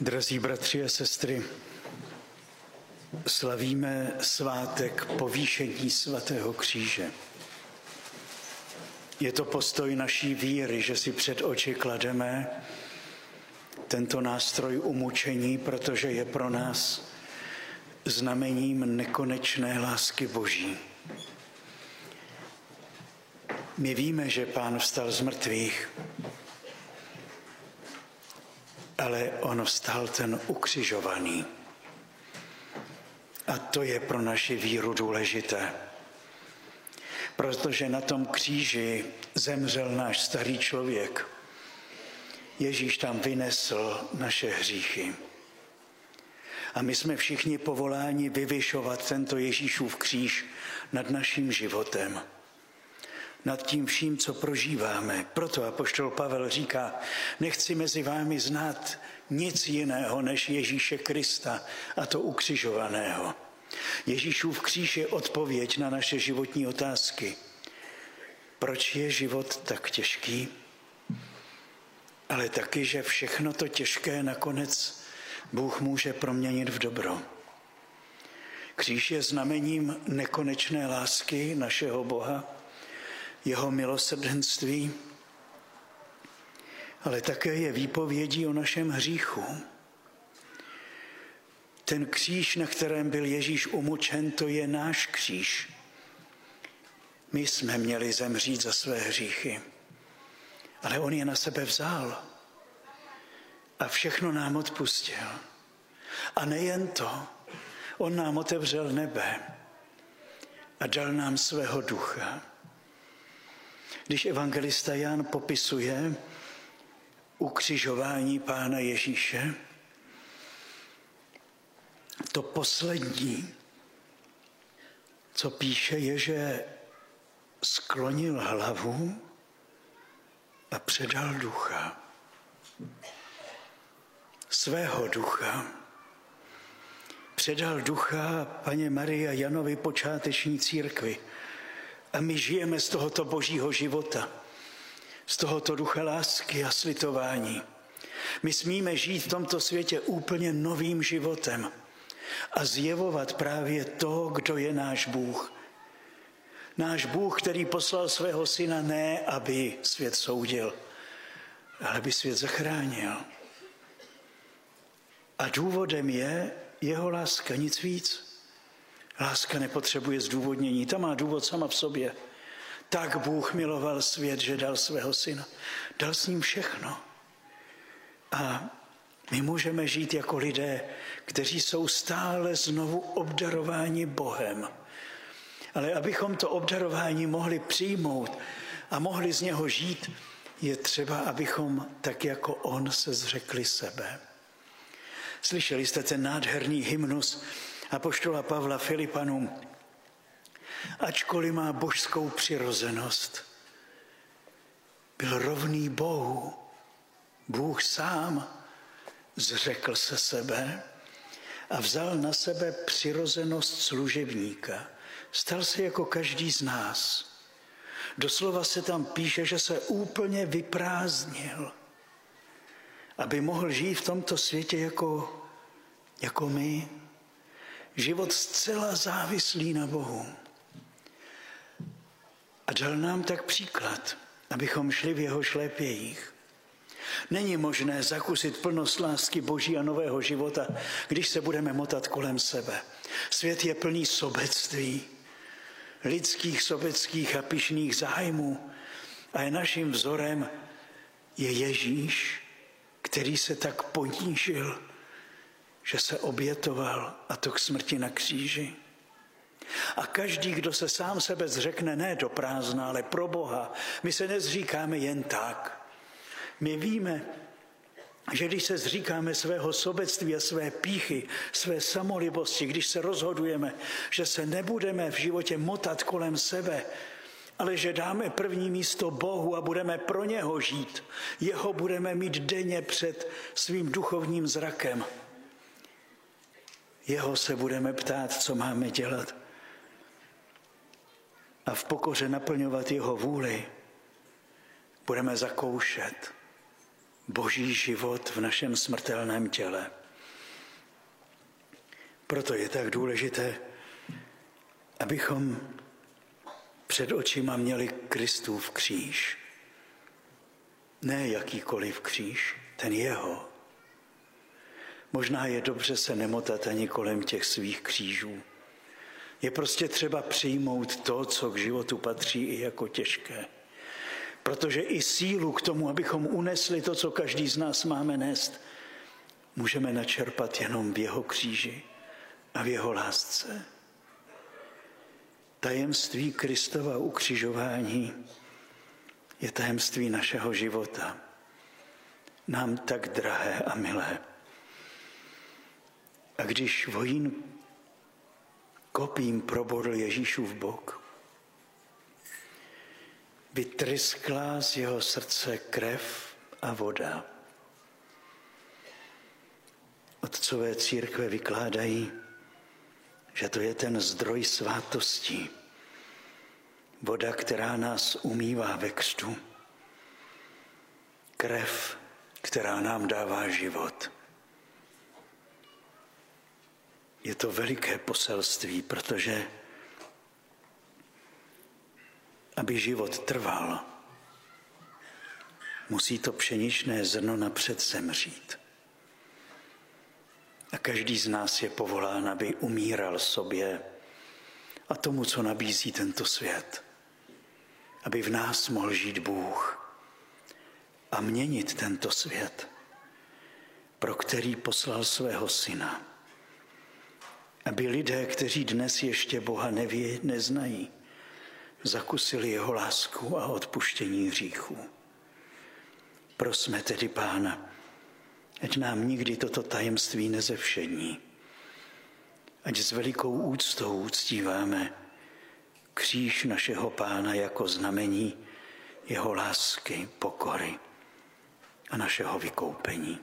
Drazí bratři a sestry, slavíme svátek povýšení svatého kříže. Je to postoj naší víry, že si před oči klademe tento nástroj umučení, protože je pro nás znamením nekonečné lásky Boží. My víme, že Pán vstal z mrtvých, ale on vstal ten ukřižovaný. A to je pro naši víru důležité. Protože na tom kříži zemřel náš starý člověk. Ježíš tam vynesl naše hříchy. A my jsme všichni povoláni vyvyšovat tento Ježíšův kříž nad naším životem nad tím vším, co prožíváme. Proto apoštol Pavel říká, nechci mezi vámi znát nic jiného než Ježíše Krista a to ukřižovaného. Ježíšův kříž je odpověď na naše životní otázky. Proč je život tak těžký? Ale taky, že všechno to těžké nakonec Bůh může proměnit v dobro. Kříž je znamením nekonečné lásky našeho Boha, jeho milosrdenství, ale také je výpovědí o našem hříchu. Ten kříž, na kterém byl Ježíš umučen, to je náš kříž. My jsme měli zemřít za své hříchy, ale on je na sebe vzal a všechno nám odpustil. A nejen to, on nám otevřel nebe a dal nám svého ducha. Když evangelista Jan popisuje ukřižování Pána Ježíše, to poslední, co píše, je, že sklonil hlavu a předal ducha. Svého ducha. Předal ducha paně Maria Janovi počáteční církvi a my žijeme z tohoto božího života, z tohoto ducha lásky a slitování. My smíme žít v tomto světě úplně novým životem a zjevovat právě to, kdo je náš Bůh. Náš Bůh, který poslal svého syna ne, aby svět soudil, ale aby svět zachránil. A důvodem je jeho láska, nic víc. Láska nepotřebuje zdůvodnění, ta má důvod sama v sobě. Tak Bůh miloval svět, že dal svého syna. Dal s ním všechno. A my můžeme žít jako lidé, kteří jsou stále znovu obdarováni Bohem. Ale abychom to obdarování mohli přijmout a mohli z něho žít, je třeba, abychom tak jako on se zřekli sebe. Slyšeli jste ten nádherný hymnus, apoštola Pavla Filipanům, ačkoliv má božskou přirozenost, byl rovný Bohu. Bůh sám zřekl se sebe a vzal na sebe přirozenost služebníka. Stal se jako každý z nás. Doslova se tam píše, že se úplně vyprázdnil, aby mohl žít v tomto světě jako, jako my, život zcela závislý na Bohu. A dal nám tak příklad, abychom šli v jeho šlépějích. Není možné zakusit plnost lásky Boží a nového života, když se budeme motat kolem sebe. Svět je plný sobectví, lidských, sobeckých a pišných zájmů. A je naším vzorem je Ježíš, který se tak ponížil, že se obětoval a to k smrti na kříži. A každý, kdo se sám sebe zřekne ne do prázdna, ale pro Boha, my se nezříkáme jen tak. My víme, že když se zříkáme svého sobectví a své píchy, své samolibosti, když se rozhodujeme, že se nebudeme v životě motat kolem sebe, ale že dáme první místo Bohu a budeme pro něho žít, jeho budeme mít denně před svým duchovním zrakem, jeho se budeme ptát, co máme dělat. A v pokoře naplňovat jeho vůli budeme zakoušet boží život v našem smrtelném těle. Proto je tak důležité, abychom před očima měli Kristův kříž. Ne jakýkoliv kříž, ten jeho. Možná je dobře se nemotat ani kolem těch svých křížů. Je prostě třeba přijmout to, co k životu patří i jako těžké. Protože i sílu k tomu, abychom unesli to, co každý z nás máme nést, můžeme načerpat jenom v jeho kříži a v jeho lásce. Tajemství Kristova ukřižování je tajemství našeho života. Nám tak drahé a milé. A když vojín kopím probodl Ježíšův bok, vytryskla z jeho srdce krev a voda. Otcové církve vykládají, že to je ten zdroj svátosti. Voda, která nás umývá ve křtu. Krev, která nám dává život. Je to veliké poselství, protože aby život trval, musí to pšeničné zrno napřed zemřít. A každý z nás je povolán, aby umíral sobě a tomu, co nabízí tento svět. Aby v nás mohl žít Bůh a měnit tento svět, pro který poslal svého syna. Aby lidé, kteří dnes ještě Boha neví, neznají, zakusili jeho lásku a odpuštění hříchů. Prosme tedy Pána, ať nám nikdy toto tajemství nezevšední, ať s velikou úctou uctíváme kříž našeho Pána jako znamení jeho lásky, pokory a našeho vykoupení.